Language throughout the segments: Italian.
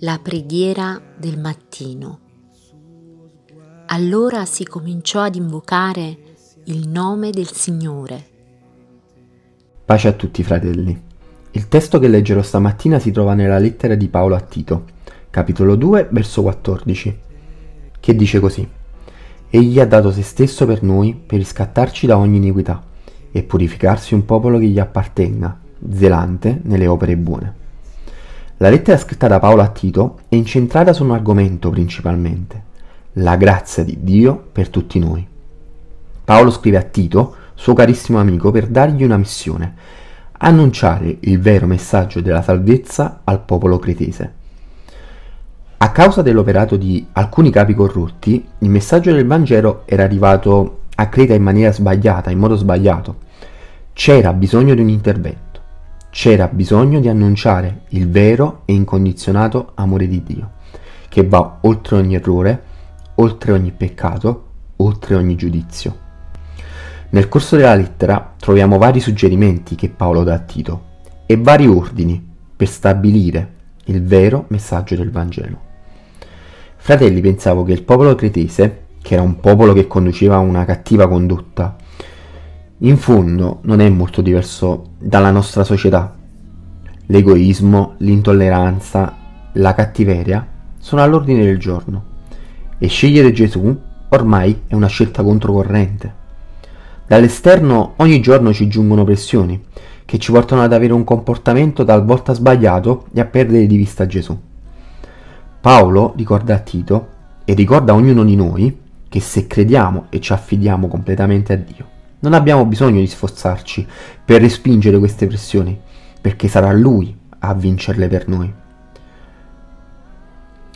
la preghiera del mattino. Allora si cominciò ad invocare il nome del Signore. Pace a tutti fratelli. Il testo che leggerò stamattina si trova nella lettera di Paolo a Tito, capitolo 2, verso 14, che dice così. Egli ha dato se stesso per noi per riscattarci da ogni iniquità e purificarsi un popolo che gli appartenga, zelante nelle opere buone. La lettera scritta da Paolo a Tito è incentrata su un argomento principalmente, la grazia di Dio per tutti noi. Paolo scrive a Tito, suo carissimo amico, per dargli una missione, annunciare il vero messaggio della salvezza al popolo cretese. A causa dell'operato di alcuni capi corrotti, il messaggio del Vangelo era arrivato a Creta in maniera sbagliata, in modo sbagliato. C'era bisogno di un intervento. C'era bisogno di annunciare il vero e incondizionato amore di Dio, che va oltre ogni errore, oltre ogni peccato, oltre ogni giudizio. Nel corso della lettera troviamo vari suggerimenti che Paolo dà a Tito e vari ordini per stabilire il vero messaggio del Vangelo. Fratelli, pensavo che il popolo cretese, che era un popolo che conduceva una cattiva condotta, in fondo non è molto diverso dalla nostra società. L'egoismo, l'intolleranza, la cattiveria sono all'ordine del giorno e scegliere Gesù ormai è una scelta controcorrente. Dall'esterno ogni giorno ci giungono pressioni che ci portano ad avere un comportamento talvolta sbagliato e a perdere di vista Gesù. Paolo ricorda a Tito e ricorda a ognuno di noi che se crediamo e ci affidiamo completamente a Dio, non abbiamo bisogno di sforzarci per respingere queste pressioni, perché sarà Lui a vincerle per noi.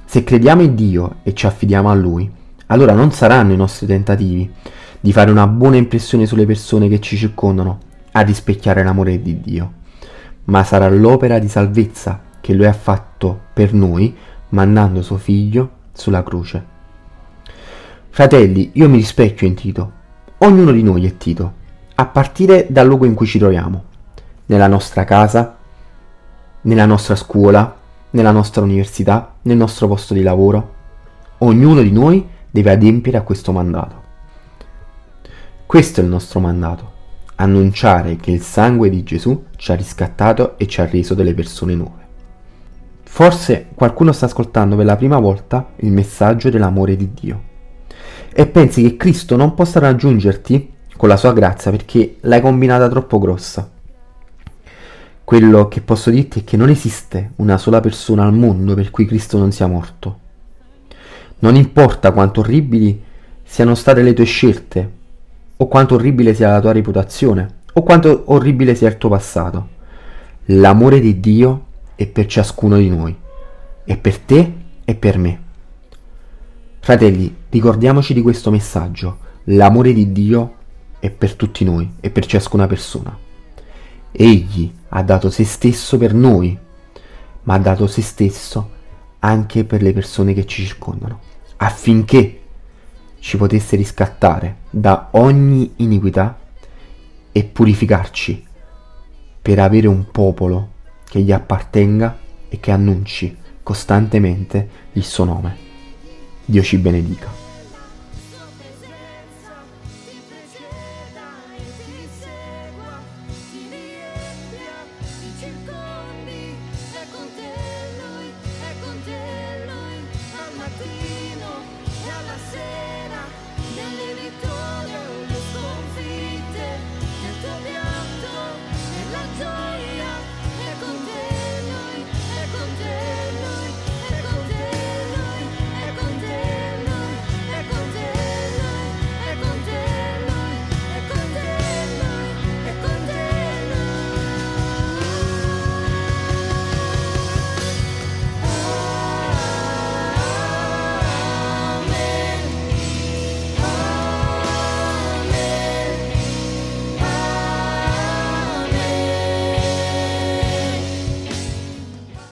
Se crediamo in Dio e ci affidiamo a Lui, allora non saranno i nostri tentativi di fare una buona impressione sulle persone che ci circondano a rispecchiare l'amore di Dio, ma sarà l'opera di salvezza che Lui ha fatto per noi mandando suo figlio sulla croce. Fratelli, io mi rispecchio in Tito, Ognuno di noi è Tito, a partire dal luogo in cui ci troviamo, nella nostra casa, nella nostra scuola, nella nostra università, nel nostro posto di lavoro. Ognuno di noi deve adempiere a questo mandato. Questo è il nostro mandato, annunciare che il sangue di Gesù ci ha riscattato e ci ha reso delle persone nuove. Forse qualcuno sta ascoltando per la prima volta il messaggio dell'amore di Dio e pensi che Cristo non possa raggiungerti con la sua grazia perché l'hai combinata troppo grossa. Quello che posso dirti è che non esiste una sola persona al mondo per cui Cristo non sia morto. Non importa quanto orribili siano state le tue scelte, o quanto orribile sia la tua reputazione, o quanto orribile sia il tuo passato. L'amore di Dio è per ciascuno di noi, è per te e per me. Fratelli, ricordiamoci di questo messaggio. L'amore di Dio è per tutti noi e per ciascuna persona. Egli ha dato se stesso per noi, ma ha dato se stesso anche per le persone che ci circondano, affinché ci potesse riscattare da ogni iniquità e purificarci per avere un popolo che gli appartenga e che annunci costantemente il suo nome. Dio ci benedica. Mattino e alla sera